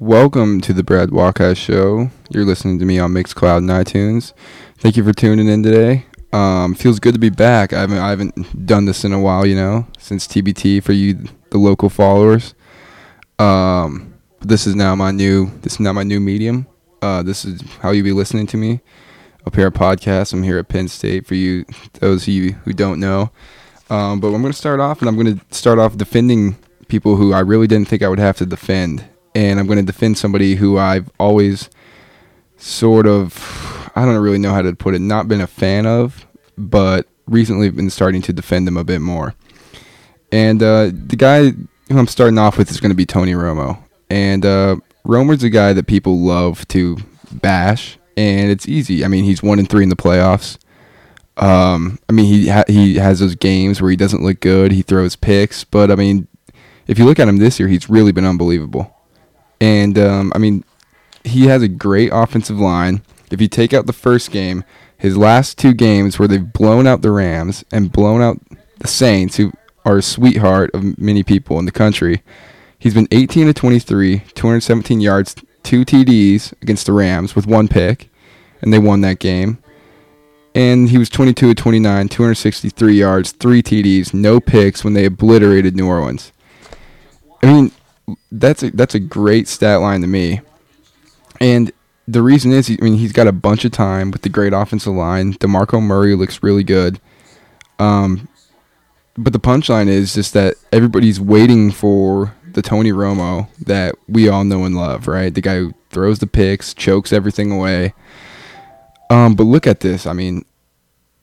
Welcome to the Brad Wakai Show. You're listening to me on Mixcloud and iTunes. Thank you for tuning in today. Um, feels good to be back. I haven't I haven't done this in a while, you know, since TBT for you, the local followers. Um, this is now my new this is now my new medium. Uh, this is how you be listening to me up here at podcast. I'm here at Penn State for you, those of you who don't know. Um, but I'm going to start off, and I'm going to start off defending people who I really didn't think I would have to defend and I'm going to defend somebody who I've always sort of, I don't really know how to put it, not been a fan of, but recently been starting to defend him a bit more. And uh, the guy who I'm starting off with is going to be Tony Romo. And uh, Romo's a guy that people love to bash, and it's easy. I mean, he's one and three in the playoffs. Um, I mean, he ha- he has those games where he doesn't look good. He throws picks, but I mean, if you look at him this year, he's really been unbelievable. And um, I mean, he has a great offensive line. If you take out the first game, his last two games where they've blown out the Rams and blown out the Saints, who are a sweetheart of many people in the country, he's been 18 to 23, 217 yards, two TDs against the Rams with one pick, and they won that game. And he was 22 to 29, 263 yards, three TDs, no picks when they obliterated New Orleans. I mean, that's a that's a great stat line to me. And the reason is, I mean, he's got a bunch of time with the great offensive line. Demarco Murray looks really good. Um, but the punchline is just that everybody's waiting for the Tony Romo that we all know and love, right? The guy who throws the picks, chokes everything away. Um, but look at this. I mean,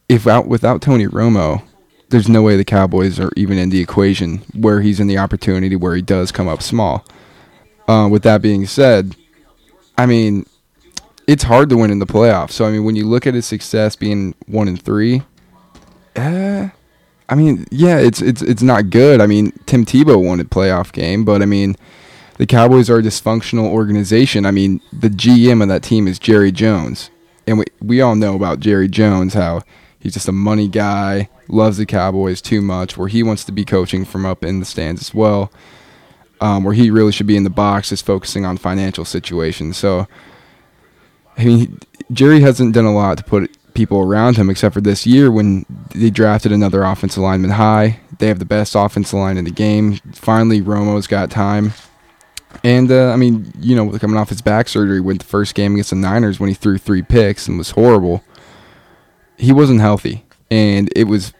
if out without Tony Romo, there's no way the Cowboys are even in the equation where he's in the opportunity where he does come up small. Uh, with that being said, I mean, it's hard to win in the playoffs. So I mean, when you look at his success being one and three, uh, I mean, yeah, it's it's it's not good. I mean, Tim Tebow won a playoff game, but I mean, the Cowboys are a dysfunctional organization. I mean, the GM of that team is Jerry Jones, and we we all know about Jerry Jones how he's just a money guy loves the Cowboys too much, where he wants to be coaching from up in the stands as well, um, where he really should be in the box, just focusing on financial situations. So, I mean, Jerry hasn't done a lot to put people around him except for this year when they drafted another offensive lineman high. They have the best offensive line in the game. Finally, Romo's got time. And uh, I mean, you know, coming off his back surgery with the first game against the Niners when he threw three picks and was horrible, he wasn't healthy and it was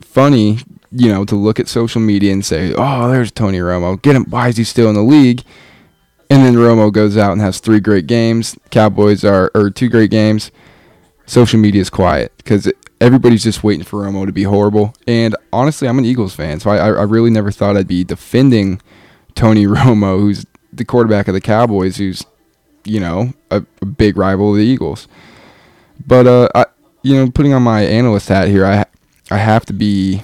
funny, you know, to look at social media and say, "Oh, there's Tony Romo. Get him. Why is he still in the league?" And then Romo goes out and has three great games. Cowboys are or two great games. Social media is quiet because everybody's just waiting for Romo to be horrible. And honestly, I'm an Eagles fan, so I, I really never thought I'd be defending Tony Romo, who's the quarterback of the Cowboys, who's you know a, a big rival of the Eagles. But uh, I, you know, putting on my analyst hat here, I I have to be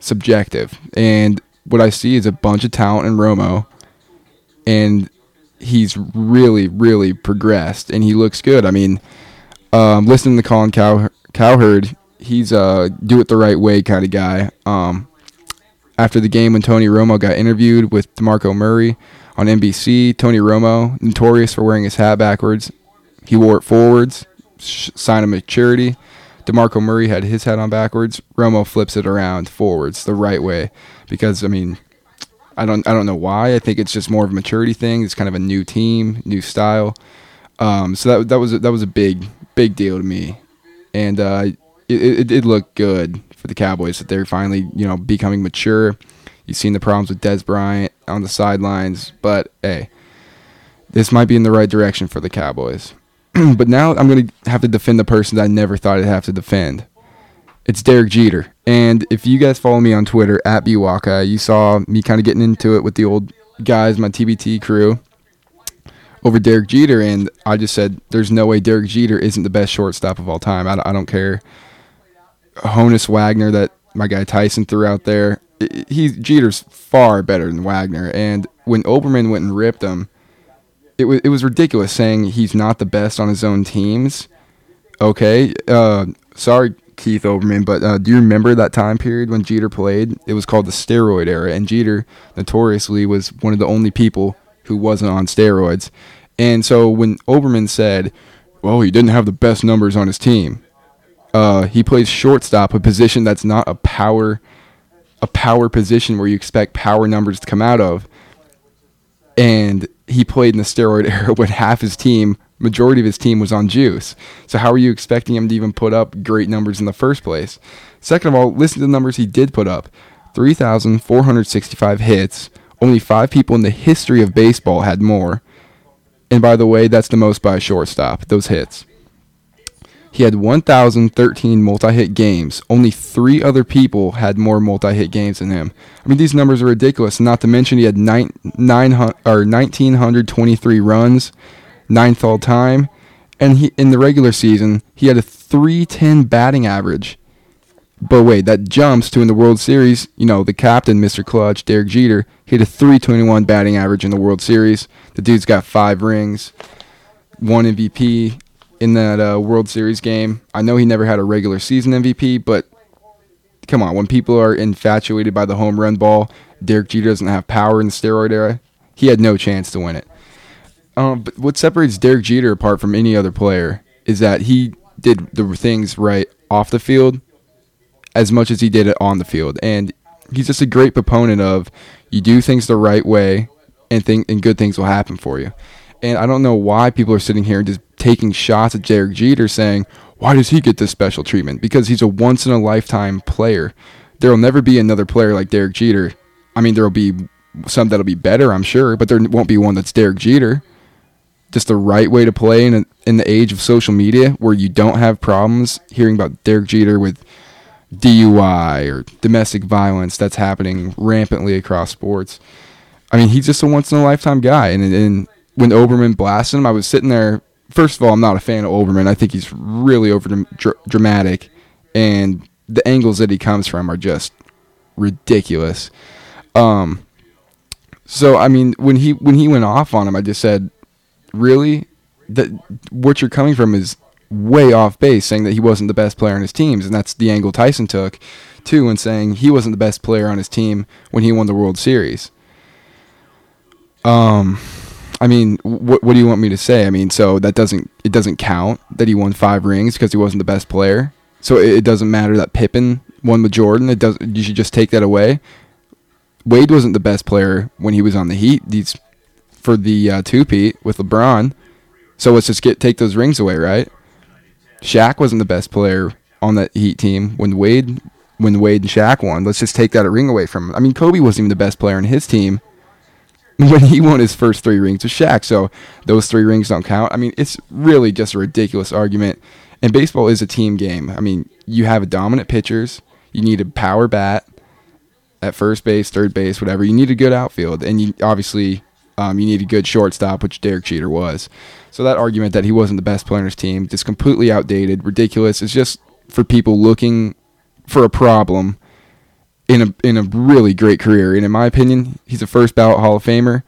subjective, and what I see is a bunch of talent in Romo, and he's really, really progressed, and he looks good. I mean, um, listening to Colin Cow- Cowherd, he's a do it the right way kind of guy. Um, after the game when Tony Romo got interviewed with DeMarco Murray on NBC, Tony Romo, notorious for wearing his hat backwards, he wore it forwards sign of maturity. DeMarco Murray had his head on backwards. Romo flips it around forwards the right way because I mean I don't I don't know why. I think it's just more of a maturity thing. It's kind of a new team, new style. Um, so that that was a, that was a big big deal to me, and uh, it, it did look good for the Cowboys that they're finally you know becoming mature. You've seen the problems with Dez Bryant on the sidelines, but hey, this might be in the right direction for the Cowboys. but now I'm going to have to defend the person that I never thought I'd have to defend. It's Derek Jeter. And if you guys follow me on Twitter at Biwaka, you saw me kind of getting into it with the old guys, my TBT crew, over Derek Jeter. And I just said, there's no way Derek Jeter isn't the best shortstop of all time. I, I don't care. Honus Wagner, that my guy Tyson threw out there, he's Jeter's far better than Wagner. And when Olbermann went and ripped him, it was it was ridiculous saying he's not the best on his own teams. Okay, uh, sorry Keith Olbermann, but uh, do you remember that time period when Jeter played? It was called the steroid era, and Jeter notoriously was one of the only people who wasn't on steroids. And so when Olbermann said, "Well, he didn't have the best numbers on his team," uh, he plays shortstop, a position that's not a power, a power position where you expect power numbers to come out of. And he played in the steroid era when half his team, majority of his team, was on juice. So how are you expecting him to even put up great numbers in the first place? Second of all, listen to the numbers he did put up: three thousand four hundred sixty-five hits. Only five people in the history of baseball had more. And by the way, that's the most by a shortstop, those hits. He had 1,013 multi hit games. Only three other people had more multi hit games than him. I mean, these numbers are ridiculous. Not to mention, he had nine, nine, or 1,923 runs, ninth all time. And he, in the regular season, he had a 310 batting average. But wait, that jumps to in the World Series, you know, the captain, Mr. Clutch, Derek Jeter, he had a 321 batting average in the World Series. The dude's got five rings, one MVP in that uh, World Series game. I know he never had a regular season MVP, but come on, when people are infatuated by the home run ball, Derek Jeter doesn't have power in the steroid era. He had no chance to win it. Um, but what separates Derek Jeter apart from any other player is that he did the things right off the field as much as he did it on the field. And he's just a great proponent of you do things the right way and think and good things will happen for you. And I don't know why people are sitting here and just taking shots at Derek Jeter saying, why does he get this special treatment? Because he's a once in a lifetime player. There will never be another player like Derek Jeter. I mean, there will be some that'll be better, I'm sure, but there won't be one that's Derek Jeter. Just the right way to play in, in the age of social media where you don't have problems hearing about Derek Jeter with DUI or domestic violence that's happening rampantly across sports. I mean, he's just a once in a lifetime guy. And, and when Olbermann blasted him, I was sitting there. First of all, I'm not a fan of Olbermann. I think he's really over dr- dramatic, and the angles that he comes from are just ridiculous. Um, so I mean, when he when he went off on him, I just said, really, that what you're coming from is way off base, saying that he wasn't the best player on his teams, and that's the angle Tyson took, too, in saying he wasn't the best player on his team when he won the World Series. Um, I mean, what what do you want me to say? I mean, so that doesn't it doesn't count that he won five rings because he wasn't the best player. So it, it doesn't matter that Pippen won with Jordan. It does. You should just take that away. Wade wasn't the best player when he was on the Heat. These for the uh, two-peat with LeBron. So let's just get take those rings away, right? Shaq wasn't the best player on that Heat team when Wade when Wade and Shaq won. Let's just take that ring away from him. I mean, Kobe wasn't even the best player on his team when he won his first three rings with Shaq. So those three rings don't count. I mean, it's really just a ridiculous argument. And baseball is a team game. I mean, you have dominant pitchers. You need a power bat at first base, third base, whatever. You need a good outfield, and you obviously um, you need a good shortstop, which Derek Jeter was. So that argument that he wasn't the best player on his team, just completely outdated, ridiculous. It's just for people looking for a problem in a in a really great career. And in my opinion, he's a first ballot Hall of Famer.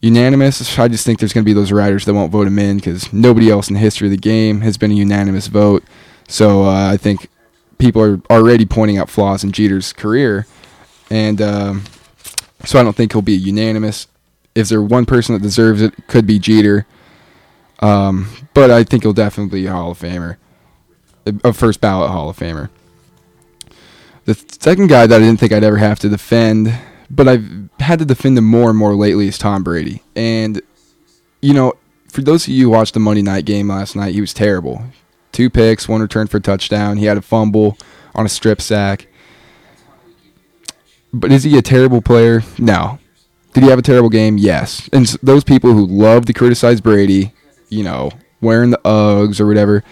Unanimous. I just think there's going to be those writers that won't vote him in because nobody else in the history of the game has been a unanimous vote. So uh, I think people are already pointing out flaws in Jeter's career, and um, so I don't think he'll be unanimous. If there's one person that deserves it, it could be Jeter. Um, but I think he'll definitely be a Hall of Famer, a first ballot Hall of Famer. The second guy that I didn't think I'd ever have to defend, but I've had to defend him more and more lately, is Tom Brady. And, you know, for those of you who watched the Monday night game last night, he was terrible. Two picks, one return for a touchdown. He had a fumble on a strip sack. But is he a terrible player? No. Did he have a terrible game? Yes. And those people who love to criticize Brady you know, wearing the Uggs or whatever.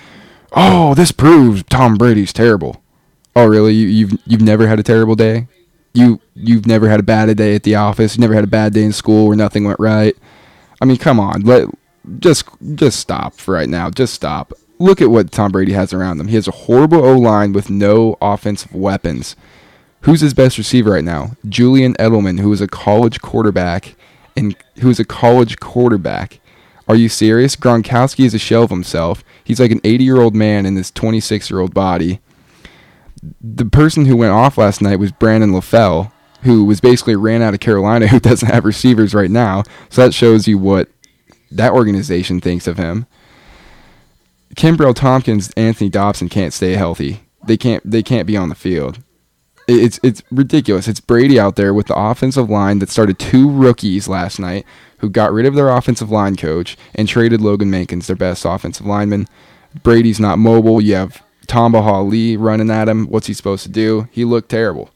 Oh, this proves Tom Brady's terrible. Oh, really? You, you've you've never had a terrible day? You you've never had a bad day at the office? You never had a bad day in school where nothing went right? I mean, come on. Let just just stop for right now. Just stop. Look at what Tom Brady has around him. He has a horrible O line with no offensive weapons. Who's his best receiver right now? Julian Edelman, who is a college quarterback and who is a college quarterback are you serious? Gronkowski is a shell of himself. He's like an 80 year old man in this 26 year old body. The person who went off last night was Brandon LaFell, who was basically ran out of Carolina, who doesn't have receivers right now. So that shows you what that organization thinks of him. Kenbrell Thompkins, Anthony Dobson can't stay healthy. They can't. They can't be on the field. It's it's ridiculous. It's Brady out there with the offensive line that started two rookies last night who got rid of their offensive line coach and traded Logan Mankins, their best offensive lineman. Brady's not mobile. You have Tamba Hali running at him. What's he supposed to do? He looked terrible.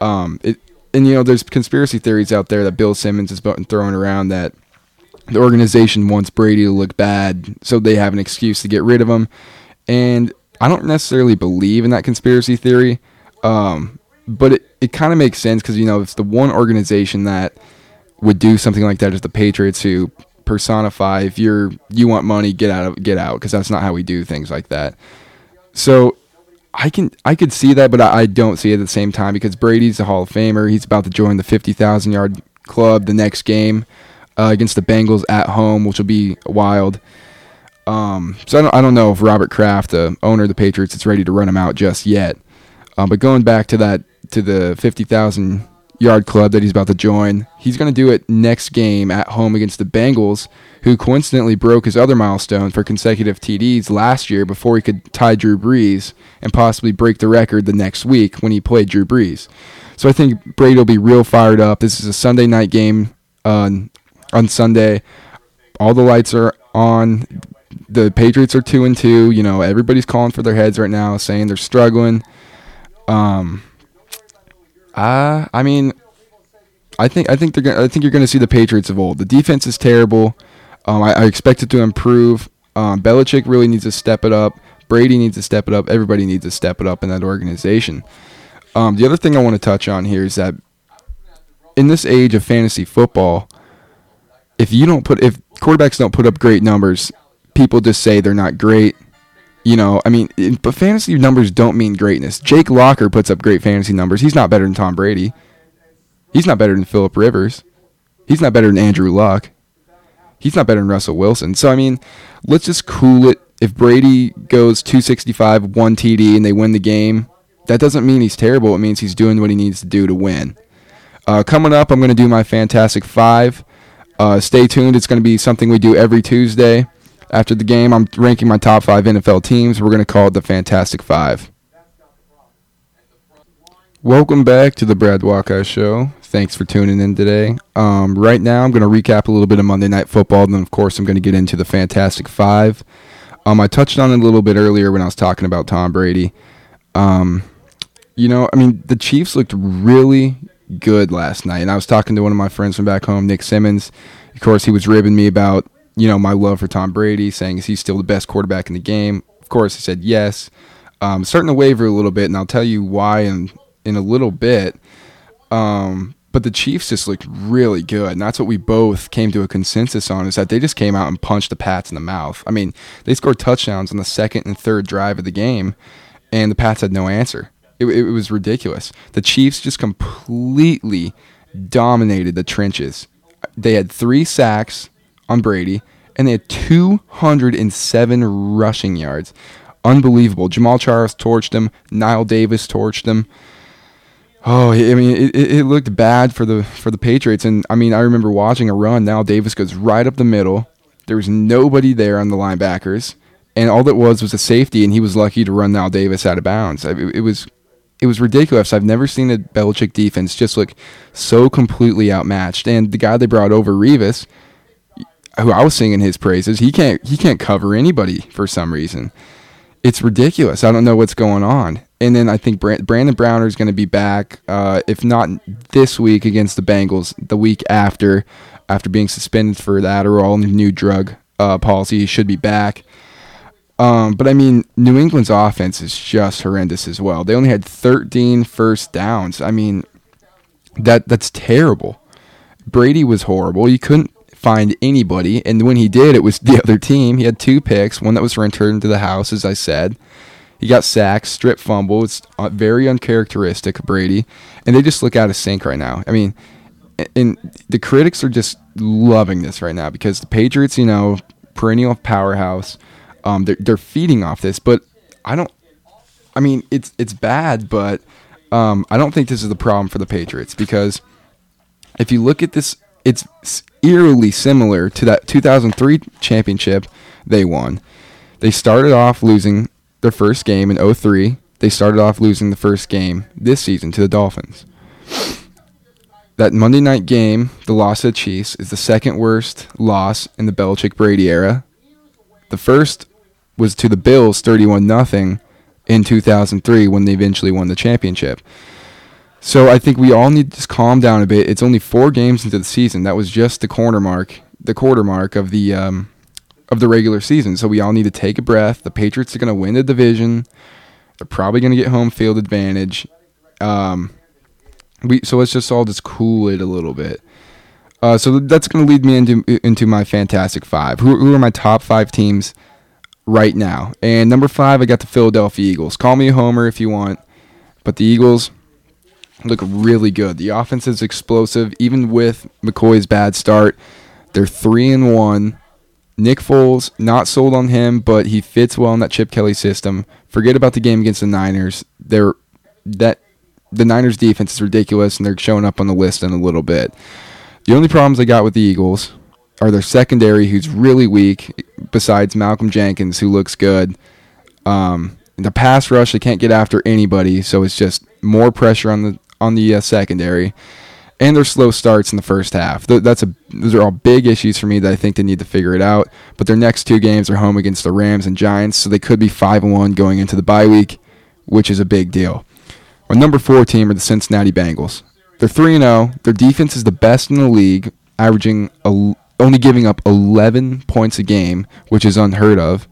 Um, it, and you know, there's conspiracy theories out there that Bill Simmons is throwing around that the organization wants Brady to look bad, so they have an excuse to get rid of him. And I don't necessarily believe in that conspiracy theory, um, but it, it kind of makes sense because you know it's the one organization that would do something like that is the Patriots, who personify if you're you want money, get out of get out because that's not how we do things like that. So I can I could see that, but I, I, don't see it at the same time because Brady's a Hall of Famer. He's about to join the fifty thousand yard club the next game uh, against the Bengals at home, which will be wild. Um, so I don't, I don't know if Robert Kraft, the owner of the Patriots, is ready to run him out just yet. Uh, but going back to that to the fifty thousand yard club that he's about to join. He's going to do it next game at home against the Bengals, who coincidentally broke his other milestone for consecutive TDs last year before he could tie Drew Brees and possibly break the record the next week when he played Drew Brees. So I think Brady will be real fired up. This is a Sunday night game uh, on Sunday. All the lights are on. The Patriots are two and two. You know everybody's calling for their heads right now, saying they're struggling. Um, uh, I mean, I think I think they're gonna, I think you're going to see the Patriots of old. The defense is terrible. Um, I, I, expect it to improve. Um, Belichick really needs to step it up. Brady needs to step it up. Everybody needs to step it up in that organization. Um, the other thing I want to touch on here is that in this age of fantasy football, if you don't put if quarterbacks don't put up great numbers, people just say they're not great. You know, I mean, but fantasy numbers don't mean greatness. Jake Locker puts up great fantasy numbers. He's not better than Tom Brady. He's not better than Philip Rivers. He's not better than Andrew Luck. He's not better than Russell Wilson. So I mean, let's just cool it. If Brady goes 265, one TD, and they win the game, that doesn't mean he's terrible. It means he's doing what he needs to do to win. Uh, coming up, I'm going to do my Fantastic Five. Uh, stay tuned. It's going to be something we do every Tuesday. After the game, I'm ranking my top five NFL teams. We're going to call it the Fantastic Five. Welcome back to the Brad Wakai Show. Thanks for tuning in today. Um, right now, I'm going to recap a little bit of Monday Night Football, and then, of course, I'm going to get into the Fantastic Five. Um, I touched on it a little bit earlier when I was talking about Tom Brady. Um, you know, I mean, the Chiefs looked really good last night, and I was talking to one of my friends from back home, Nick Simmons. Of course, he was ribbing me about you know, my love for Tom Brady, saying is he still the best quarterback in the game? Of course, he said yes. Um, starting to waver a little bit, and I'll tell you why in in a little bit. Um, but the Chiefs just looked really good, and that's what we both came to a consensus on: is that they just came out and punched the Pats in the mouth. I mean, they scored touchdowns on the second and third drive of the game, and the Pats had no answer. It, it was ridiculous. The Chiefs just completely dominated the trenches. They had three sacks on Brady, and they had 207 rushing yards. Unbelievable. Jamaal Charles torched them. Knile Davis torched them. Oh, I mean, it, it looked bad for the for the Patriots, and I mean, I remember watching a run. Knile Davis goes right up the middle. There was nobody there on the linebackers, and all that was was a safety, and he was lucky to run Knile Davis out of bounds. It, it was it was ridiculous. I've never seen a Belichick defense just look so completely outmatched. And the guy they brought over, Revis, who I was singing his praises, he can't he can't cover anybody for some reason. It's ridiculous. I don't know what's going on. And then I think Brandon Browner is going to be back, uh, if not this week against the Bengals, the week after, after being suspended for that or all new drug uh, policy, he should be back. Um, but I mean, New England's offense is just horrendous as well. They only had 13 first downs. I mean, that that's terrible. Brady was horrible. You couldn't find anybody. And when he did, it was the other team. He had two picks, one that was returned to the house, as I said. He got sacked, strip fumble. It's uh, very uncharacteristic of Brady. And they just look out of sync right now. I mean, and the critics are just loving this right now because the Patriots, you know, perennial powerhouse, um, they're, they're feeding off this. But I don't, I mean, it's it's bad, but Um, I don't think this is the problem for the Patriots because if you look at this, it's eerily similar to that 2003 championship they won. They started off losing their first game in 03. They started off losing the first game this season to the Dolphins. That Monday night game, the loss to the Chiefs, is the second worst loss in the Belichick Brady era. The first was to the Bills 31 0 in 2003 when they eventually won the championship. So I think we all need to just calm down a bit. It's only four games into the season. That was just the corner mark, the quarter mark of the um, of the regular season. So we all need to take a breath. The Patriots are going to win the division. They're probably going to get home field advantage. Um, we so let's just all just cool it a little bit. Uh, so that's going to lead me into into my fantastic five. Who, who are my top five teams right now? And number five, I got the Philadelphia Eagles. Call me a homer if you want, but the Eagles look really good. The offense is explosive, even with McCoy's bad start. They're three and one. Nick Foles, not sold on him, but he fits well in that Chip Kelly system. Forget about the game against the Niners. They're that the Niners defense is ridiculous, and they're showing up on the list in a little bit. The only problems I got with the Eagles are their secondary, who's really weak. Besides Malcolm Jenkins, who looks good. Um, the pass rush, they can't get after anybody, so it's just more pressure on the on the uh, secondary, and their slow starts in the first half. Th- that's a those are all big issues for me that I think they need to figure it out. But their next two games are home against the Rams and Giants, so they could be five and one going into the bye week, which is a big deal. Our number four team are the Cincinnati Bengals. They're three and zero. Their defense is the best in the league, averaging a, only giving up 11 points a game, which is unheard of.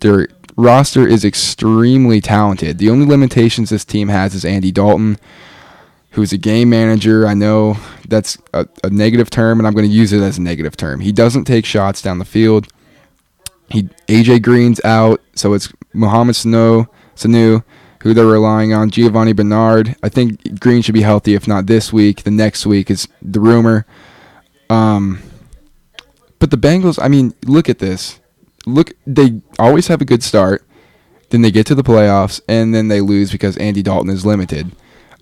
Their roster is extremely talented. The only limitations this team has is Andy Dalton who's a game manager. I know that's a, a negative term, and I'm going to use it as a negative term. He doesn't take shots down the field. He AJ Green's out, so it's Mohamed Sanu, Sanu, who they're relying on. Giovani Bernard. I think Green should be healthy, if not this week. The next week is the rumor. Um, but the Bengals. I mean, look at this. Look, they always have a good start. Then they get to the playoffs, and then they lose because Andy Dalton is limited.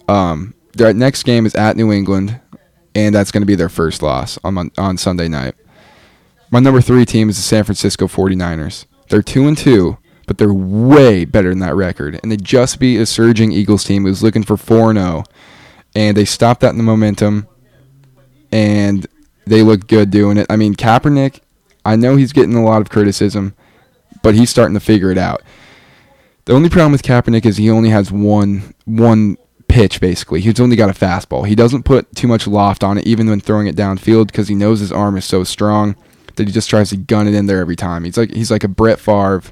Um, their next game is at New England, and that's going to be their first loss on on Sunday night. My number three team is the San Francisco 49ers. They're two and two, but they're way better than that record, and they just beat a surging Eagles team who's looking for four and zero, oh. and they stopped that in the momentum, and they look good doing it. I mean, Kaepernick, I know he's getting a lot of criticism, but he's starting to figure it out. The only problem with Kaepernick is he only has one one pitch basically. He's only got a fastball. He doesn't put too much loft on it, even when throwing it downfield, because he knows his arm is so strong that he just tries to gun it in there every time. He's like he's like a Brett Favre.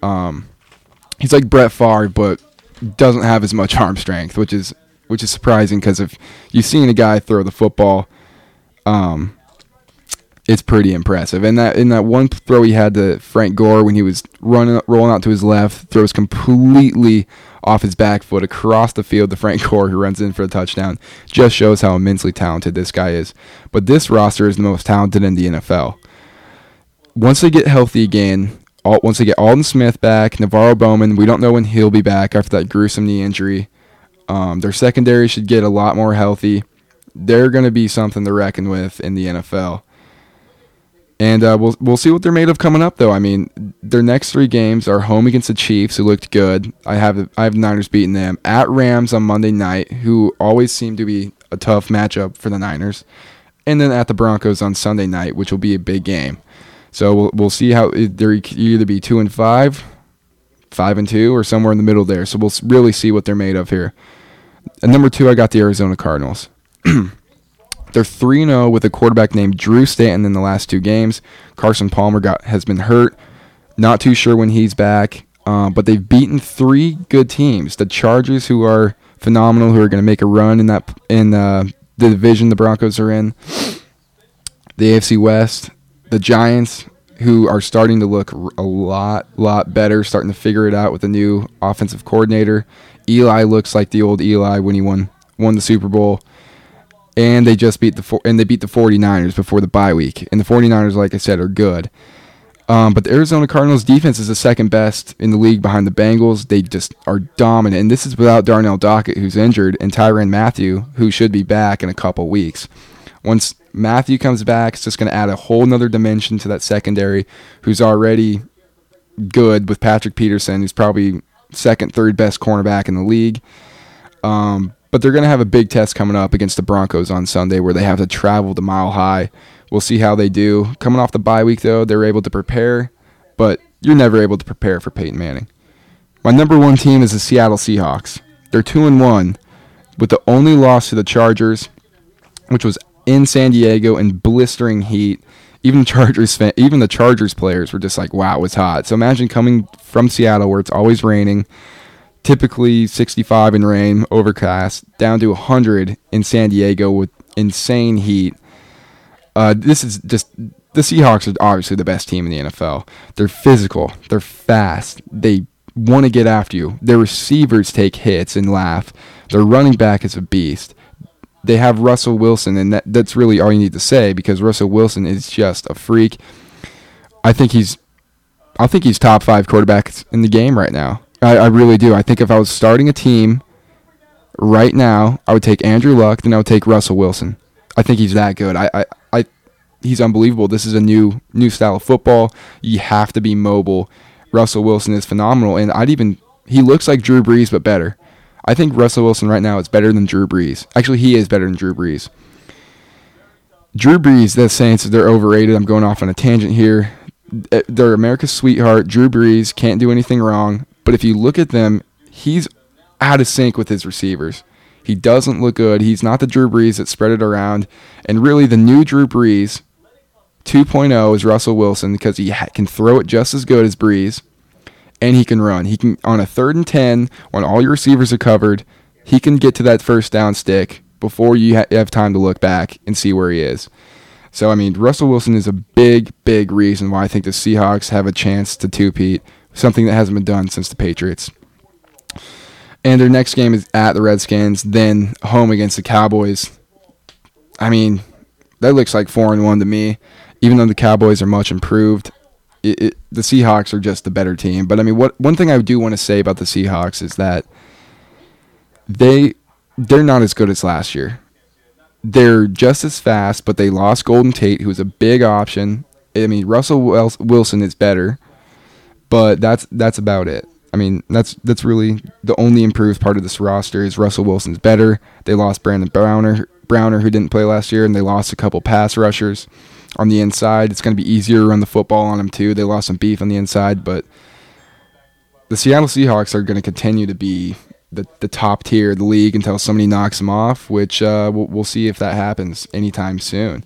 Um, he's like Brett Favre, but doesn't have as much arm strength, which is which is surprising because if you've seen a guy throw the football, um, it's pretty impressive. And that in that one throw he had to Frank Gore when he was running rolling out to his left, throws completely off his back foot across the field to Frank Gore, who runs in for the touchdown. Just shows how immensely talented this guy is. But this roster is the most talented in the NFL. Once they get healthy again, all, once they get Aldon Smith back, NaVorro Bowman, we don't know when he'll be back after that gruesome knee injury. Um, their secondary should get a lot more healthy. They're going to be something to reckon with in the NFL. And uh, we'll we'll see what they're made of coming up, though. I mean, their next three games are home against the Chiefs, who looked good. I have I have the Niners beating them at Rams on Monday night, who always seem to be a tough matchup for the Niners, and then at the Broncos on Sunday night, which will be a big game. So we'll we'll see how they're either be two and five, five and two, or somewhere in the middle there. So we'll really see what they're made of here. And number two, I got the Arizona Cardinals. They're 3 0 with a quarterback named Drew Stanton in the last two games. Carson Palmer got has been hurt. Not too sure when he's back. Uh, but they've beaten three good teams. The Chargers, who are phenomenal, who are going to make a run in that in uh, the division the Broncos are in. The AFC West, the Giants, who are starting to look a lot, lot better, starting to figure it out with the new offensive coordinator. Eli looks like the old Eli when he won won the Super Bowl and they just beat the and they beat the 49ers before the bye week. And the 49ers, like I said, are good. Um, but the Arizona Cardinals defense is the second best in the league behind the Bengals. They just are dominant. And this is without Darnell Dockett, who's injured, and Tyrann Mathieu, who should be back in a couple weeks. Once Mathieu comes back, it's just going to add a whole nother dimension to that secondary, who's already good with Patrick Peterson, who's probably second, third best cornerback in the league. Um, but they're going to have a big test coming up against the Broncos on Sunday where they have to travel to Mile High. We'll see how they do. Coming off the bye week, though, they're able to prepare, but you're never able to prepare for Peyton Manning. My number one team is the Seattle Seahawks. They're 2 and 1, with the only loss to the Chargers, which was in San Diego in blistering heat. Even Chargers, even the Chargers players were just like, "Wow, it's hot." So imagine coming from Seattle, where it's always raining, typically 65 in rain, overcast, down to 100 in San Diego with insane heat. Uh, this is just the Seahawks are obviously the best team in the NFL. They're physical, they're fast, they want to get after you. Their receivers take hits and laugh. Their running back is a beast. They have Russell Wilson, and that, that's really all you need to say because Russell Wilson is just a freak. I think he's, I think he's top five quarterbacks in the game right now. I, I really do. I think if I was starting a team right now, I would take Andrew Luck, then I would take Russell Wilson. I think he's that good. I, I, I he's unbelievable. This is a new new style of football. You have to be mobile. Russell Wilson is phenomenal, and I'd even he looks like Drew Brees but better. I think Russell Wilson right now is better than Drew Brees. Actually, he is better than Drew Brees. Drew Brees, the Saints, they're overrated. I'm going off on a tangent here. They're America's sweetheart. Drew Brees can't do anything wrong. But if you look at them, he's out of sync with his receivers. He doesn't look good. He's not the Drew Brees that spread it around. And really, the new Drew Brees 2.0 is Russell Wilson because he ha- can throw it just as good as Brees, and he can run. He can on a third and ten when all your receivers are covered. He can get to that first down stick before you ha- have time to look back and see where he is. So I mean, Russell Wilson is a big, big reason why I think the Seahawks have a chance to two-peat something that hasn't been done since the Patriots. And their next game is at the Redskins, then home against the Cowboys. I mean, that looks like four and one to me. Even though the Cowboys are much improved, it, it, the Seahawks are just the better team. But I mean, what one thing I do want to say about the Seahawks is that they they're not as good as last year. They're just as fast, but they lost Golden Tate, who was a big option. I mean, Russell Wilson is better, but that's that's about it. I mean, that's that's really the only improved part of this roster is Russell Wilson's better. They lost Brandon Browner, Browner who didn't play last year, and they lost a couple pass rushers on the inside. It's going to be easier to run the football on them too. They lost some beef on the inside, but the Seattle Seahawks are going to continue to be the, the top tier of the league until somebody knocks them off, which uh, we'll, we'll see if that happens anytime soon.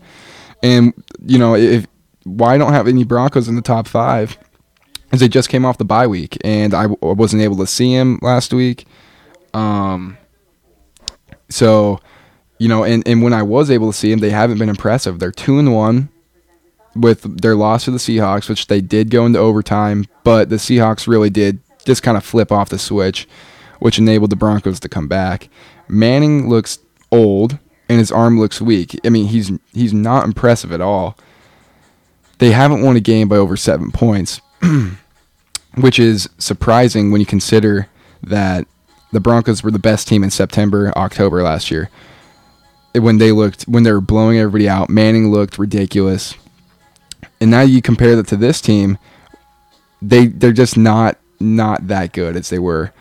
And you know, if why don't have any Broncos in the top five? As they just came off the bye week, and I w- wasn't able to see him last week. Um, so, you know, and, and when I was able to see him, they haven't been impressive. They're two and one with their loss to the Seahawks, which they did go into overtime, but the Seahawks really did just kind of flip off the switch, which enabled the Broncos to come back. Manning looks old and his arm looks weak. I mean, he's he's not impressive at all. They haven't won a game by over seven points. which is surprising when you consider that the Broncos were the best team in September, October last year. When they looked, when they were blowing everybody out, Manning looked ridiculous. And now you compare that to this team, they they're just not not that good as they were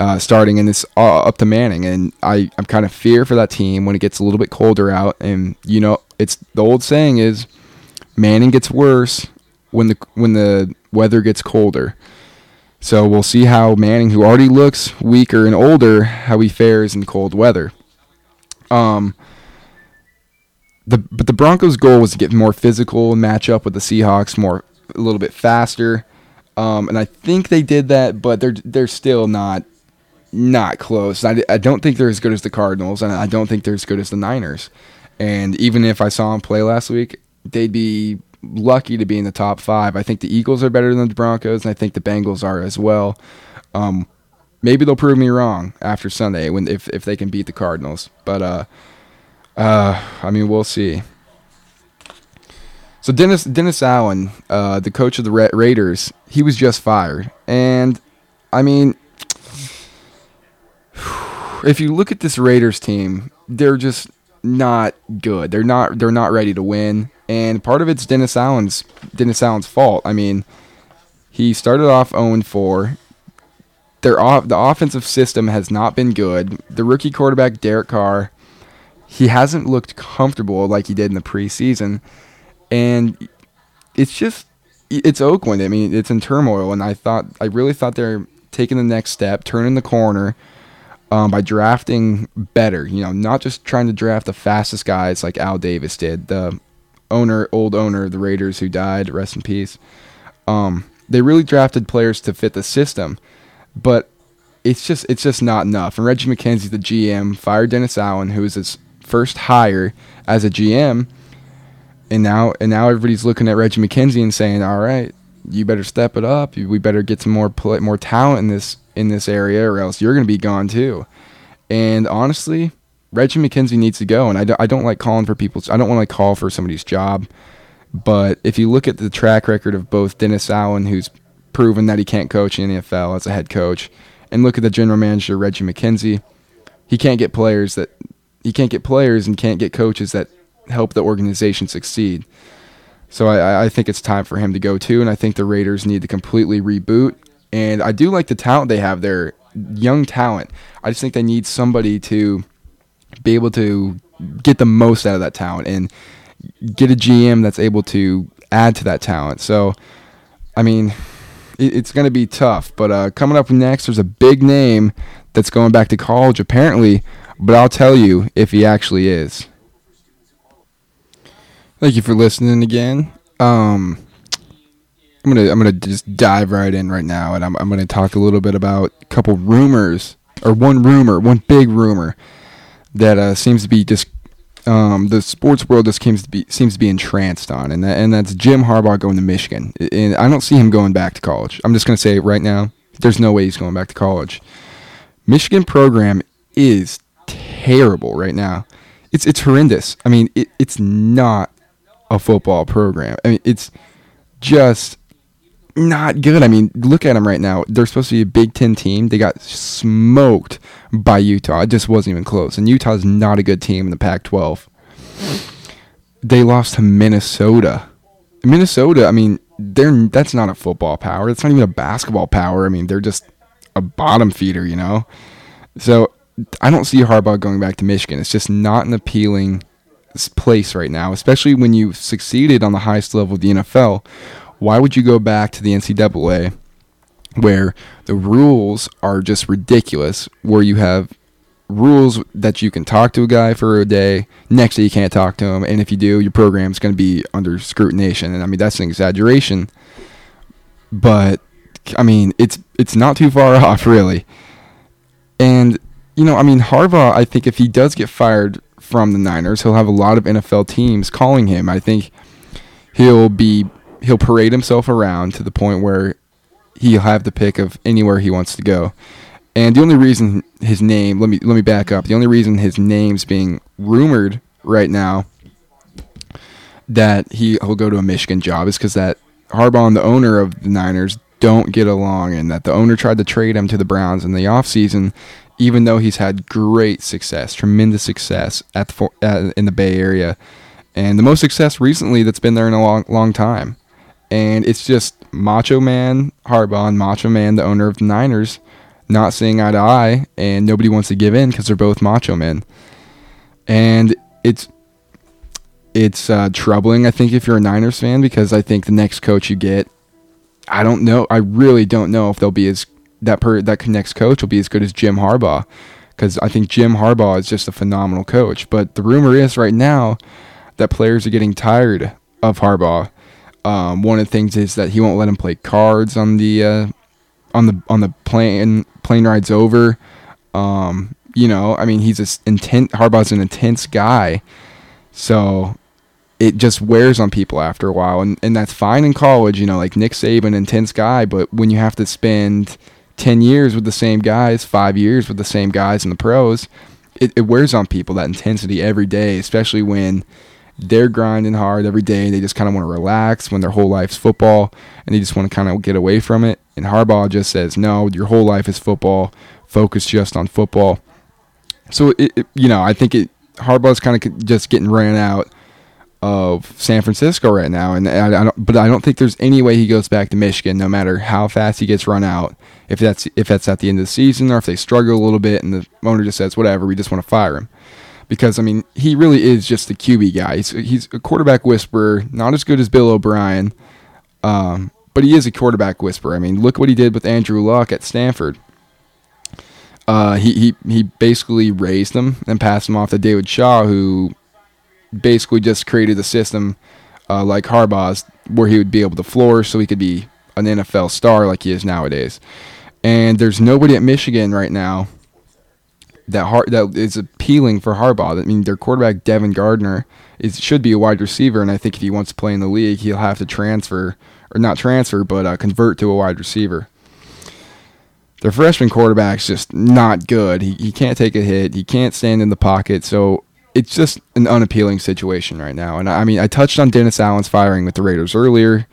uh, starting, and it's all up to Manning. And I I'm kind of fear for that team when it gets a little bit colder out. And you know, it's the old saying is, Manning gets worse when the when the weather gets colder. So we'll see how Manning, who already looks weaker and older, how he fares in cold weather. Um, the but the Broncos' goal was to get more physical and match up with the Seahawks more a little bit faster. Um, and I think they did that, but they're they're still not not close. I, I don't think they're as good as the Cardinals, and I don't think they're as good as the Niners. And even if I saw them play last week, they'd be lucky to be in the top five. I think the Eagles are better than the Broncos, and I think the Bengals are as well. Um, maybe they'll prove me wrong after Sunday when if if they can beat the Cardinals. But uh, uh, I mean, we'll see. So Dennis Dennis Allen, uh, the coach of the Ra- Raiders, he was just fired, and I mean, if you look at this Raiders team, they're just not good. They're not they're not ready to win, and part of it's Dennis Allen's Dennis Allen's fault. I mean, he started off 0 4. Their off, the offensive system has not been good. The rookie quarterback Derek Carr, he hasn't looked comfortable like he did in the preseason, and it's just it's Oakland. I mean, it's in turmoil, and I thought I really thought they're taking the next step, turning the corner um, by drafting better. You know, not just trying to draft the fastest guys like Al Davis did, the owner, old owner of the Raiders who died. Rest in peace. Um, they really drafted players to fit the system, but it's just it's just not enough. And Reggie McKenzie, the GM, fired Dennis Allen, who was his first hire as a GM, and now and now everybody's looking at Reggie McKenzie and saying, "All right, you better step it up. We better get some more play, more talent in this in this area, or else you're going to be gone too." And honestly, Reggie McKenzie needs to go. And I don't, I don't like calling for people's. I don't want to call for somebody's job. But if you look at the track record of both Dennis Allen, who's proven that he can't coach in the NFL as a head coach, and look at the general manager Reggie McKenzie, he can't get players that he can't get players and can't get coaches that help the organization succeed. So I, I think it's time for him to go too, and I think the Raiders need to completely reboot. And I do like the talent they have there, young talent. I just think they need somebody to be able to get the most out of that talent and get a GM that's able to add to that talent. So, I mean, it, it's going to be tough. But uh, coming up next, there's a big name that's going back to college apparently. But I'll tell you if he actually is. Thank you for listening again. Um, I'm gonna I'm gonna just dive right in right now, and I'm I'm gonna talk a little bit about a couple rumors or one rumor, one big rumor that uh, seems to be just um, the sports world just seems to be seems to be entranced on, and that, and that's Jim Harbaugh going to Michigan. And I don't see him going back to college. I'm just gonna say right now. There's no way he's going back to college. Michigan program is terrible right now. It's it's horrendous. I mean, it, it's not a football program. I mean, it's just not good. I mean, look at them right now. They're supposed to be a Big Ten team. They got smoked by Utah. It just wasn't even close. And Utah's not a good team in the Pac 12. They lost to Minnesota. Minnesota, I mean, they're that's not a football power. It's not even a basketball power. I mean, they're just a bottom feeder, you know? So I don't see Harbaugh going back to Michigan. It's just not an appealing place right now, especially when you've succeeded on the highest level of the NFL. Why would you go back to the NCAA where the rules are just ridiculous, where you have rules that you can talk to a guy for a day, next day you can't talk to him, and if you do, your program's going to be under scrutination. And I mean, that's an exaggeration, but I mean, it's it's not too far off, really. And you know, I mean, Harbaugh, I think if he does get fired from the Niners, he'll have a lot of NFL teams calling him. I think he'll be he'll parade himself around to the point where he'll have the pick of anywhere he wants to go. And the only reason his name, let me let me back up. The only reason his name's being rumored right now that he will go to a Michigan job is because that Harbaugh and the owner of the Niners don't get along, and that the owner tried to trade him to the Browns in the offseason, even though he's had great success, tremendous success at the uh, in the Bay Area, and the most success recently that's been there in a long long time and it's just Macho Man Harbaugh and Macho Man, the owner of the Niners, not seeing eye to eye, and nobody wants to give in because they're both Macho Men, and it's it's uh, troubling. I think if you're a Niners fan, because I think the next coach you get, I don't know. I really don't know if they'll be as that per that next coach will be as good as Jim Harbaugh, because I think Jim Harbaugh is just a phenomenal coach. But the rumor is right now that players are getting tired of Harbaugh um, one of the things is that he won't let him play cards on the uh, on the on the plane plane rides over. Um, you know, I mean, he's a intense. Harbaugh's an intense guy, so it just wears on people after a while, and and that's fine in college. You know, like Nick Saban, intense guy, but when you have to spend ten years with the same guys, five years with the same guys in the pros, it, it wears on people that intensity every day, especially when they're grinding hard every day. They just kind of want to relax when their whole life's football, and they just want to kind of get away from it. And Harbaugh just says, "No, your whole life is football. Focus just on football." So it, it you know, I think it Harbaugh's kind of just getting ran out of San Francisco right now, and I, I, don't, but I don't think there's any way he goes back to Michigan, no matter how fast he gets run out. If that's if that's at the end of the season, or if they struggle a little bit, and the owner just says, "Whatever, we just want to fire him," because I mean, he really is just a QB guy. He's he's a quarterback whisperer, not as good as Bill O'Brien, um, but he is a quarterback whisperer. I mean, look what he did with Andrew Luck at Stanford. Uh, he, he he basically raised him and passed him off to David Shaw, who basically just created a system uh, like Harbaugh's where he would be able to floor, so he could be an NFL star like he is nowadays. And there's nobody at Michigan right now that Har- that is appealing for Harbaugh. I mean, their quarterback Devin Gardner is should be a wide receiver, and I think if he wants to play in the league, he'll have to transfer or not transfer, but uh, convert to a wide receiver. Their freshman quarterback's just not good. He, he can't take a hit. He can't stand in the pocket. So it's just an unappealing situation right now. And I mean, I touched on Dennis Allen's firing with the Raiders earlier,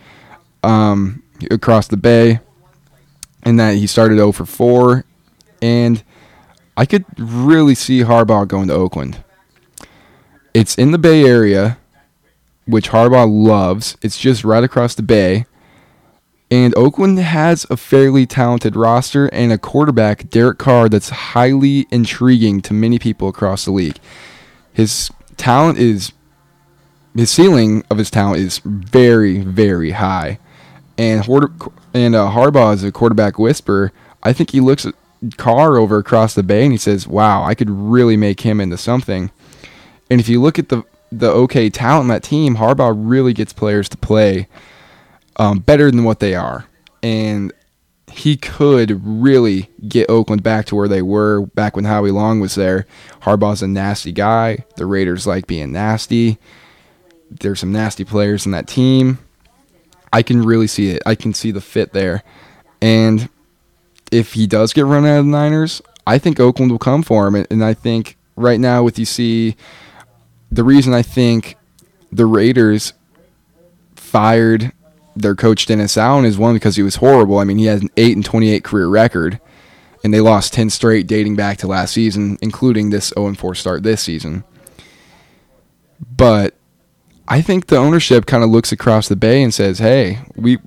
um, across the bay, and that he started 0 for 4. And I could really see Harbaugh going to Oakland. It's in the Bay Area, which Harbaugh loves. It's just right across the bay. And Oakland has a fairly talented roster and a quarterback, Derek Carr, that's highly intriguing to many people across the league. His talent is, his ceiling of his talent is very, very high. And and uh, Harbaugh is a quarterback whisperer. I think he looks at Carr over across the bay and he says, "Wow, I could really make him into something." And if you look at the the okay talent in that team, Harbaugh really gets players to play um, better than what they are. And he could really get Oakland back to where they were back when Howie Long was there. Harbaugh's a nasty guy. The Raiders like being nasty. There's some nasty players in that team. I can really see it. I can see the fit there. And if he does get run out of the Niners, I think Oakland will come for him. And I think right now, with you see, the reason I think the Raiders fired their coach Dennis Allen is one because he was horrible. I mean, he has an eight and twenty eight career record, and they lost ten straight dating back to last season, including this zero and four start this season. But I think the ownership kind of looks across the bay and says, "Hey, we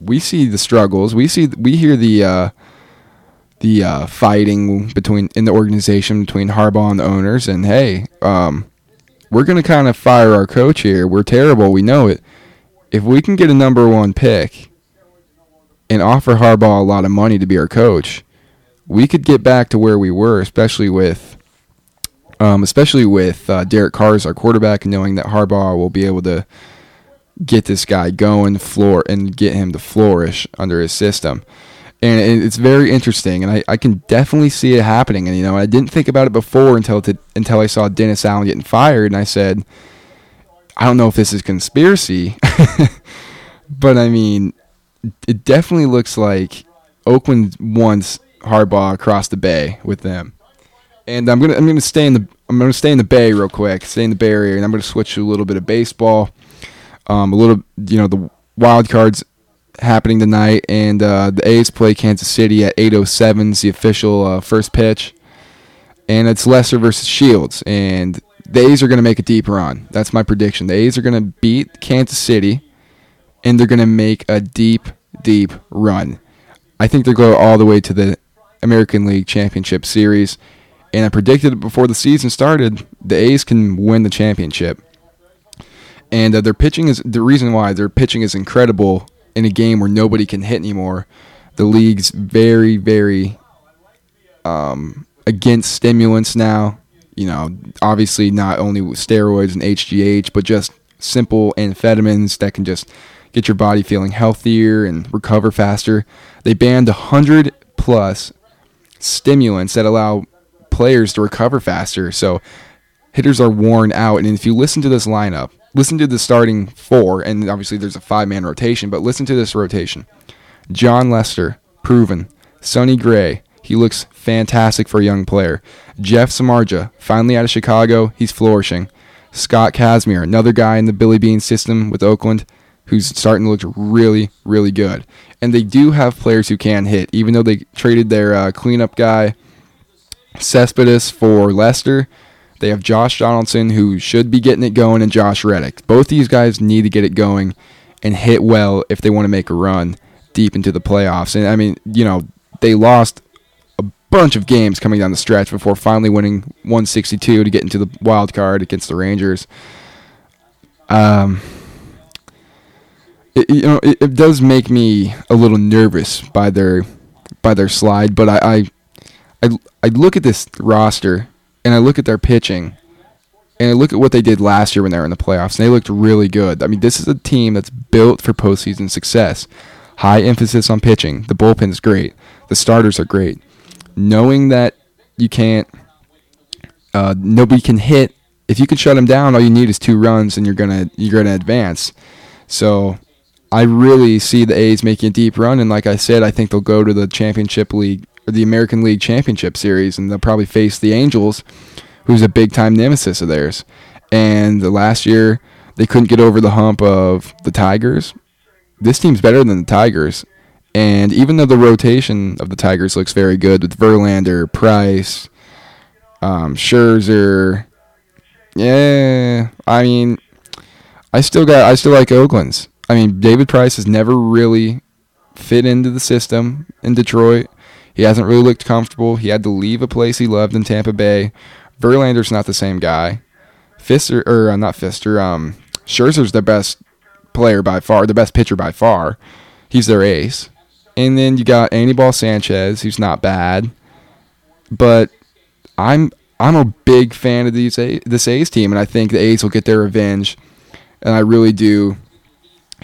we see the struggles. We see we hear the uh, the uh, fighting between in the organization between Harbaugh and the owners, and hey, um, we're gonna kind of fire our coach here. We're terrible. We know it." if we can get a number one pick and offer Harbaugh a lot of money to be our coach, we could get back to where we were, especially with, um, especially with uh, Derek Carr as our quarterback, knowing that Harbaugh will be able to get this guy going, floor, and get him to flourish under his system. And it's very interesting, and I, I can definitely see it happening. And you know, I didn't think about it before until to, until I saw Dennis Allen getting fired, and I said, I don't know if this is conspiracy, but I mean, it definitely looks like Oakland wants Harbaugh across the bay with them. And I'm gonna I'm gonna stay in the I'm gonna stay in the Bay real quick, stay in the Bay Area, and I'm gonna switch to a little bit of baseball. Um, a little, you know, the wild cards happening tonight, and uh, the A's play Kansas City at 8:07 is the official uh, first pitch, and it's Lester versus Shields, and the A's are going to make a deep run. That's my prediction. The A's are going to beat Kansas City, and they're going to make a deep, deep run. I think they'll go all the way to the American League Championship Series. And I predicted it before the season started. The A's can win the championship. And uh, their pitching is the reason why their pitching is incredible in a game where nobody can hit anymore. The league's very, very um, against stimulants now you know, obviously not only steroids and HGH, but just simple amphetamines that can just get your body feeling healthier and recover faster. They banned 100 plus stimulants that allow players to recover faster. So hitters are worn out. And if you listen to this lineup, listen to the starting four, and obviously there's a five man rotation, but listen to this rotation Jon Lester, proven. Sonny Gray, he looks fantastic for a young player. Jeff Samardzija, finally out of Chicago, he's flourishing. Scott Kazmir, another guy in the Billy Beane system with Oakland, who's starting to look really, really good. And they do have players who can hit, even though they traded their uh, cleanup guy, Cespedes, for Lester. They have Josh Donaldson, who should be getting it going, and Josh Reddick. Both these guys need to get it going and hit well if they want to make a run deep into the playoffs. And I mean, you know, they lost a bunch of games coming down the stretch before finally winning 162 to get into the wild card against the Rangers. Um, it, you know, it, it does make me a little nervous by their by their slide, but I, I I I look at this roster and I look at their pitching and I look at what they did last year when they were in the playoffs, and they looked really good. I mean, this is a team that's built for postseason success. High emphasis on pitching. The bullpen is great. The starters are great. Knowing that you can't, uh, nobody can hit. If you can shut them down, all you need is two runs, and you're gonna you're gonna advance. So, I really see the A's making a deep run, and like I said, I think they'll go to the championship league the American League Championship Series, and they'll probably face the Angels who's a big time nemesis of theirs. And the last year they couldn't get over the hump of the Tigers. This team's better than the Tigers. And even though the rotation of the Tigers looks very good with Verlander, Price, um, Scherzer, yeah, I mean, I still got I still like Oakland's. I mean, David Price has never really fit into the system in Detroit. He hasn't really looked comfortable. He had to leave a place he loved in Tampa Bay Verlander's not the same guy. Fister or uh, not Fister. Um, Scherzer's the best player by far, the best pitcher by far. He's their ace. And then you got Anibal Sanchez, who's not bad. But I'm I'm a big fan of these a- this A's team, and I think the A's will get their revenge. And I really do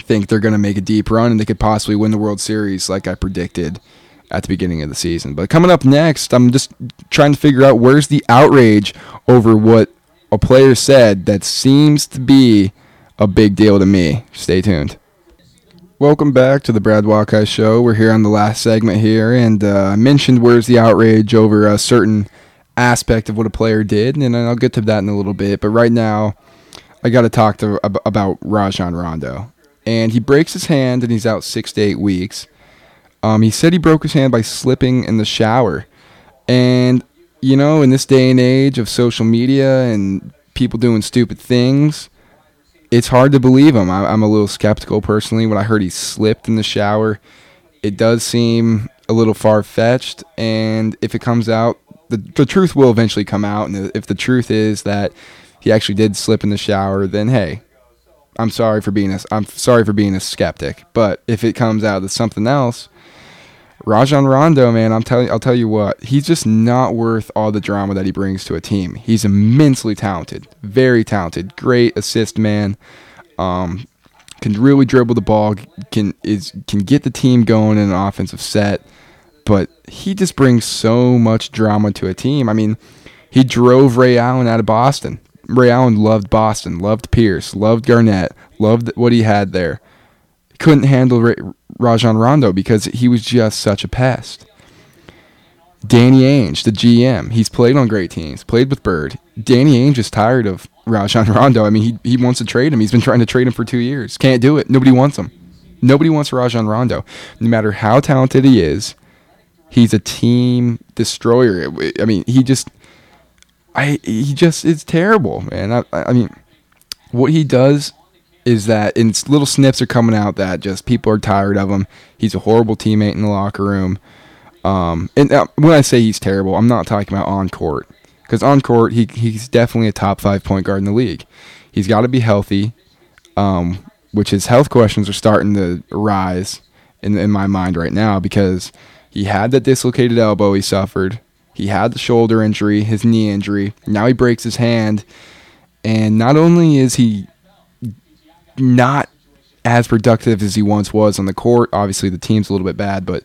think they're going to make a deep run, and they could possibly win the World Series, like I predicted at the beginning of the season. But coming up next, I'm just trying to figure out where's the outrage over what a player said that seems to be a big deal to me. Stay tuned. Welcome back to the Brad Wakai Show. We're here on the last segment here, and uh, I mentioned where's the outrage over a certain aspect of what a player did, and I'll get to that in a little bit. But right now, I got to talk to about Rajon Rondo, and he breaks his hand, and he's out six to eight weeks. Um, he said he broke his hand by slipping in the shower. And, you know, in this day and age of social media and people doing stupid things, it's hard to believe him. I, I'm a little skeptical personally. When I heard he slipped in the shower, it does seem a little far fetched. And if it comes out, the, the truth will eventually come out. And if the truth is that he actually did slip in the shower, then hey, I'm sorry for being a I'm sorry for being a skeptic. But if it comes out as something else, Rajon Rondo, man, I'm telling I'll tell you what, he's just not worth all the drama that he brings to a team. He's immensely talented, very talented, great assist man. Um, can really dribble the ball, can is can get the team going in an offensive set, but he just brings so much drama to a team. I mean, he drove Ray Allen out of Boston. Ray Allen loved Boston, loved Pierce, loved Garnett, loved what he had there. Couldn't handle Ray, Rajon Rondo because he was just such a pest. Danny Ainge, the GM, he's played on great teams, played with Bird. Danny Ainge is tired of Rajon Rondo. I mean, he, he wants to trade him. He's been trying to trade him for two years. Can't do it. Nobody wants him. Nobody wants Rajon Rondo. No matter how talented he is, he's a team destroyer. I mean, he just, I he just is terrible, man. I, I mean, what he does is that and little snips are coming out that just people are tired of him. He's a horrible teammate in the locker room. Um, and uh, when I say he's terrible, I'm not talking about on court because on court he he's definitely a top five point guard in the league. He's got to be healthy, um, which his health questions are starting to rise in in my mind right now because he had that dislocated elbow he suffered. He had the shoulder injury, his knee injury. Now he breaks his hand, and not only is he not as productive as he once was on the court. Obviously, the team's a little bit bad, but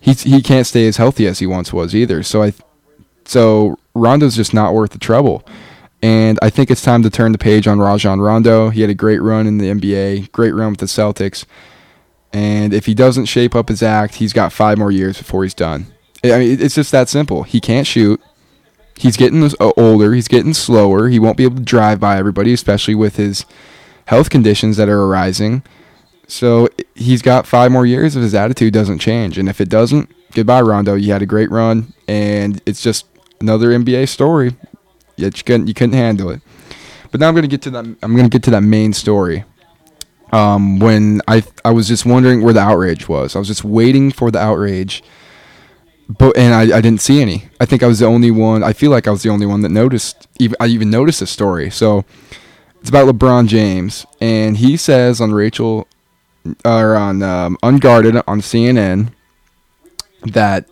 he's he can't stay as healthy as he once was either. So I, so Rondo's just not worth the trouble. And I think it's time to turn the page on Rajon Rondo. He had a great run in the NBA, great run with the Celtics. And if he doesn't shape up his act, he's got five more years before he's done. I mean, it's just that simple. He can't shoot. He's getting older. He's getting slower. He won't be able to drive by everybody, especially with his health conditions that are arising. So he's got five more years if his attitude doesn't change. And if it doesn't, goodbye, Rondo. You had a great run, and it's just another NBA story. Yet you couldn't you couldn't handle it. But now I'm gonna get to that. I'm gonna get to that main story. Um, when I I was just wondering where the outrage was. I was just waiting for the outrage, but and I, I didn't see any. I think I was the only one. I feel like I was the only one that noticed. Even I even noticed this story. So it's about LeBron James, and he says on Rachel or on um, Unguarded on CNN that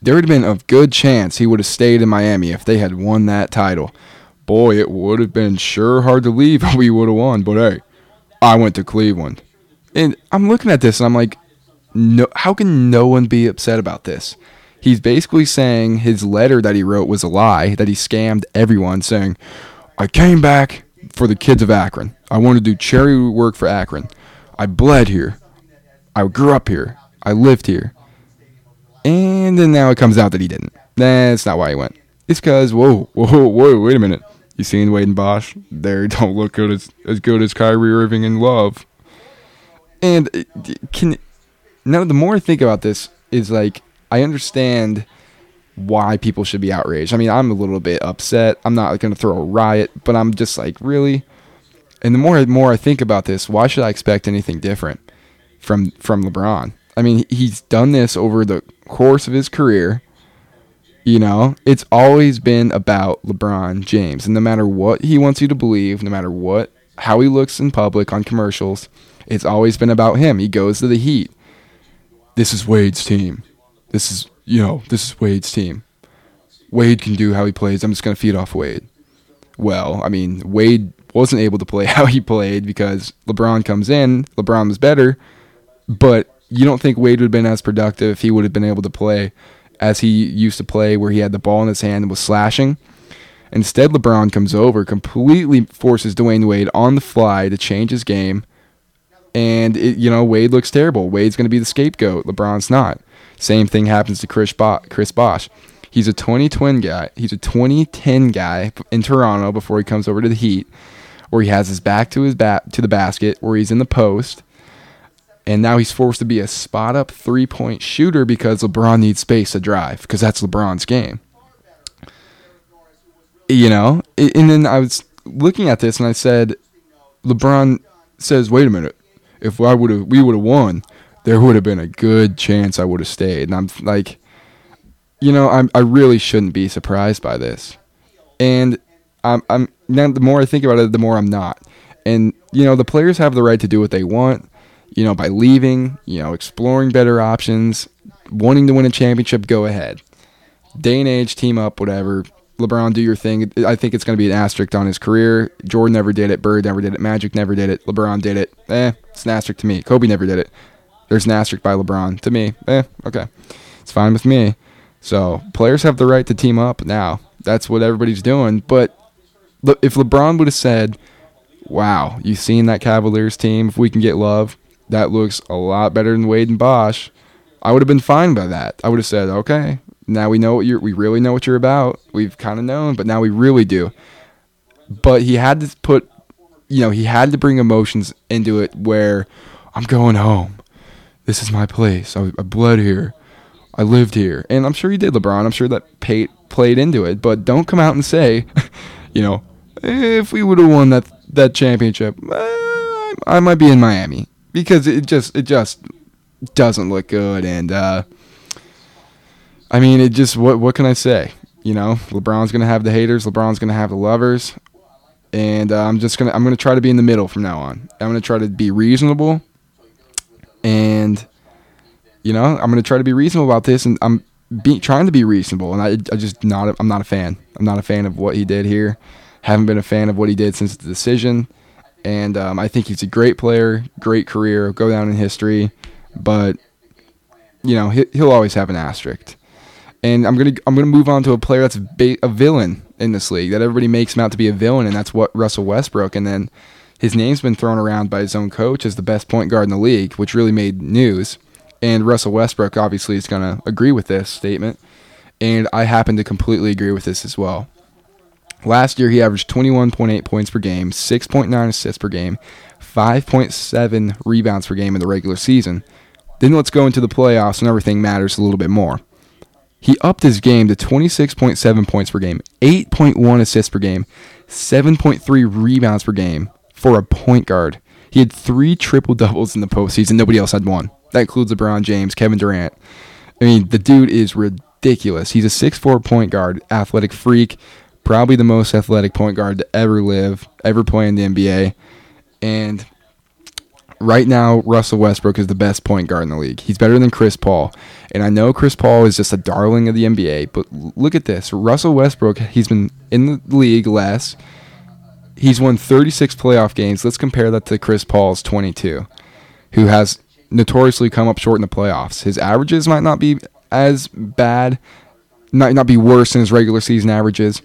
there would have been a good chance he would have stayed in Miami if they had won that title. Boy, it would have been sure hard to leave if we would have won. But hey, I went to Cleveland, and I'm looking at this and I'm like, no, how can no one be upset about this? He's basically saying his letter that he wrote was a lie, that he scammed everyone, saying, I came back for the kids of Akron. I want to do charity work for Akron. I bled here. I grew up here. I lived here. And then now it comes out that he didn't. That's not why he went. It's because, whoa, whoa, whoa, wait a minute. You seen Wade and Bosh? They don't look good as, as good as Kyrie Irving and Love. And uh, can now the more I think about this is like I understand why people should be outraged. I mean, I'm a little bit upset. I'm not going to throw a riot, but I'm just like, really? And the more and more I think about this, why should I expect anything different from from LeBron? I mean, he's done this over the course of his career. You know, it's always been about LeBron James, and no matter what he wants you to believe, no matter what how he looks in public on commercials, it's always been about him. He goes to the Heat. This is Wade's team. This is you know, this is Wade's team. Wade can do how he plays. I'm just gonna feed off Wade. Well, I mean, Wade wasn't able to play how he played because LeBron comes in. LeBron was better, but you don't think Wade would have been as productive if he would have been able to play as he used to play, where he had the ball in his hand and was slashing. Instead, LeBron comes over, completely forces Dwyane Wade on the fly to change his game, and it, you know Wade looks terrible. Wade's going to be the scapegoat. LeBron's not. Same thing happens to Chris, Bo- Chris Bosh. He's a 2010 guy. He's a 2010 guy in Toronto before he comes over to the Heat where he has his back to his bat to the basket, where he's in the post, and now he's forced to be a spot up three point shooter because LeBron needs space to drive because that's LeBron's game. You know, and then I was looking at this and I said, LeBron says, "Wait a minute, if I would have, we would have won, there would have been a good chance I would have stayed." And I'm like, you know, I'm I really shouldn't be surprised by this, and I'm I'm now the more I think about it, the more I'm not. And you know, the players have the right to do what they want. You know, by leaving, you know, exploring better options, wanting to win a championship, go ahead. Day and age, team up, whatever. LeBron, do your thing. I think it's going to be an asterisk on his career. Jordan never did it. Bird never did it. Magic never did it. LeBron did it. Eh, it's an asterisk to me. Kobe never did it. There's an asterisk by LeBron. To me, eh, okay. It's fine with me. So players have the right to team up now. That's what everybody's doing. But if LeBron would have said, "Wow, you've seen that Cavaliers team? If we can get love, that looks a lot better than Wade and Bosh," I would have been fine by that. I would have said, "Okay, now we know what you're. We really know what you're about. We've kind of known, but now we really do." But he had to put, you know, he had to bring emotions into it. Where I'm going home. This is my place. I, I bled here. I lived here, and I'm sure he did, LeBron. I'm sure that Pate played into it. But don't come out and say, you know, if we would have won that that championship, uh, I might be in Miami because it just it just doesn't look good. And uh, I mean, it just what what can I say? You know, LeBron's gonna have the haters. LeBron's gonna have the lovers. And uh, I'm just gonna I'm gonna try to be in the middle from now on. I'm gonna try to be reasonable, and you know I'm gonna try to be reasonable about this. And I'm trying to be reasonable, and I I just not I'm not a fan. I'm not a fan of what he did here. Haven't been a fan of what he did since the decision. And um, I think he's a great player, great career, go down in history. But you know he, he'll always have an asterisk. And I'm gonna I'm gonna move on to a player that's ba- a villain in this league that everybody makes him out to be a villain, and that's what Russell Westbrook. And then his name's been thrown around by his own coach as the best point guard in the league, which really made news. And Russell Westbrook obviously is gonna agree with this statement, and I happen to completely agree with this as well. Last year, he averaged 21.8 points per game, 6.9 assists per game, 5.7 rebounds per game in the regular season. Then let's go into the playoffs and everything matters a little bit more. He upped his game to 26.7 points per game, 8.1 assists per game, 7.3 rebounds per game for a point guard. He had three triple doubles in the postseason. Nobody else had one. That includes LeBron James, Kevin Durant. I mean, the dude is ridiculous. He's a 6'4 point guard, athletic freak, probably the most athletic point guard to ever live, ever play in the NBA. And right now, Russell Westbrook is the best point guard in the league. He's better than Chris Paul. And I know Chris Paul is just a darling of the NBA, but look at this. Russell Westbrook, he's been in the league less. He's won 36 playoff games. Let's compare that to Chris Paul's 22, who has notoriously come up short in the playoffs. His averages might not be as bad, might not be worse than his regular season averages,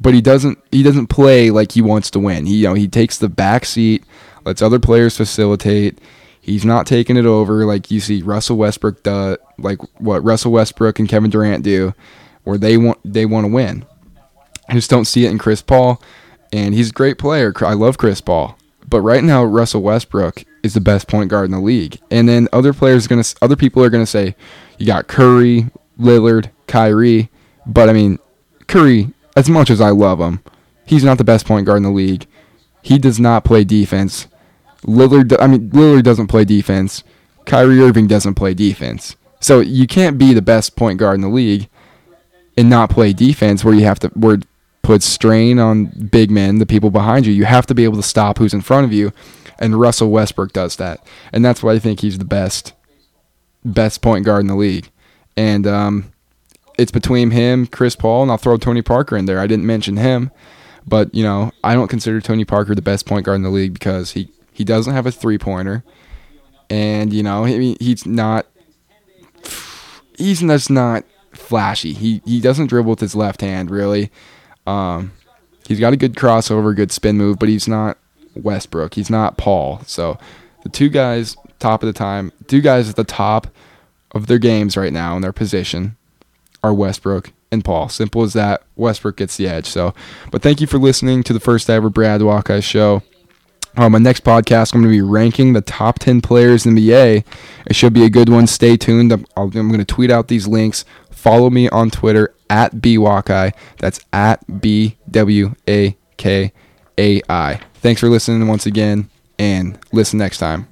but he doesn't he doesn't play like he wants to win. He you know he takes the back seat, lets other players facilitate. He's not taking it over like you see Russell Westbrook does, like what Russell Westbrook and Kevin Durant do, where they want they want to win. I just don't see it in Chris Paul, and he's a great player. I love Chris Paul, but right now Russell Westbrook is the best point guard in the league. And then other players gonna other people are gonna say you got Curry, Lillard, Kyrie, but I mean Curry as much as I love him, he's not the best point guard in the league. He does not play defense. Lillard, I mean, Lillard doesn't play defense. Kyrie Irving doesn't play defense. So you can't be the best point guard in the league and not play defense where you have to where puts strain on big men, the people behind you. You have to be able to stop who's in front of you, and Russell Westbrook does that, and that's why I think he's the best best point guard in the league. And um, it's between him, Chris Paul, and I'll throw Tony Parker in there. I didn't mention him, but you know I don't consider Tony Parker the best point guard in the league because he he doesn't have a three pointer, and you know he, he's not he's just not flashy. He he doesn't dribble with his left hand really. Um, he's got a good crossover, good spin move, but he's not Westbrook. He's not Paul. So the two guys top of the time, two guys at the top of their games right now in their position are Westbrook and Paul. Simple as that. Westbrook gets the edge. So, but thank you for listening to the first ever Brad Wakai show. On my next podcast, I'm going to be ranking the top 10 players in the NBA. It should be a good one. Stay tuned. I'm, I'm going to tweet out these links. Follow me on Twitter at BWakai. That's at B W A K A I. Thanks for listening once again, and listen next time.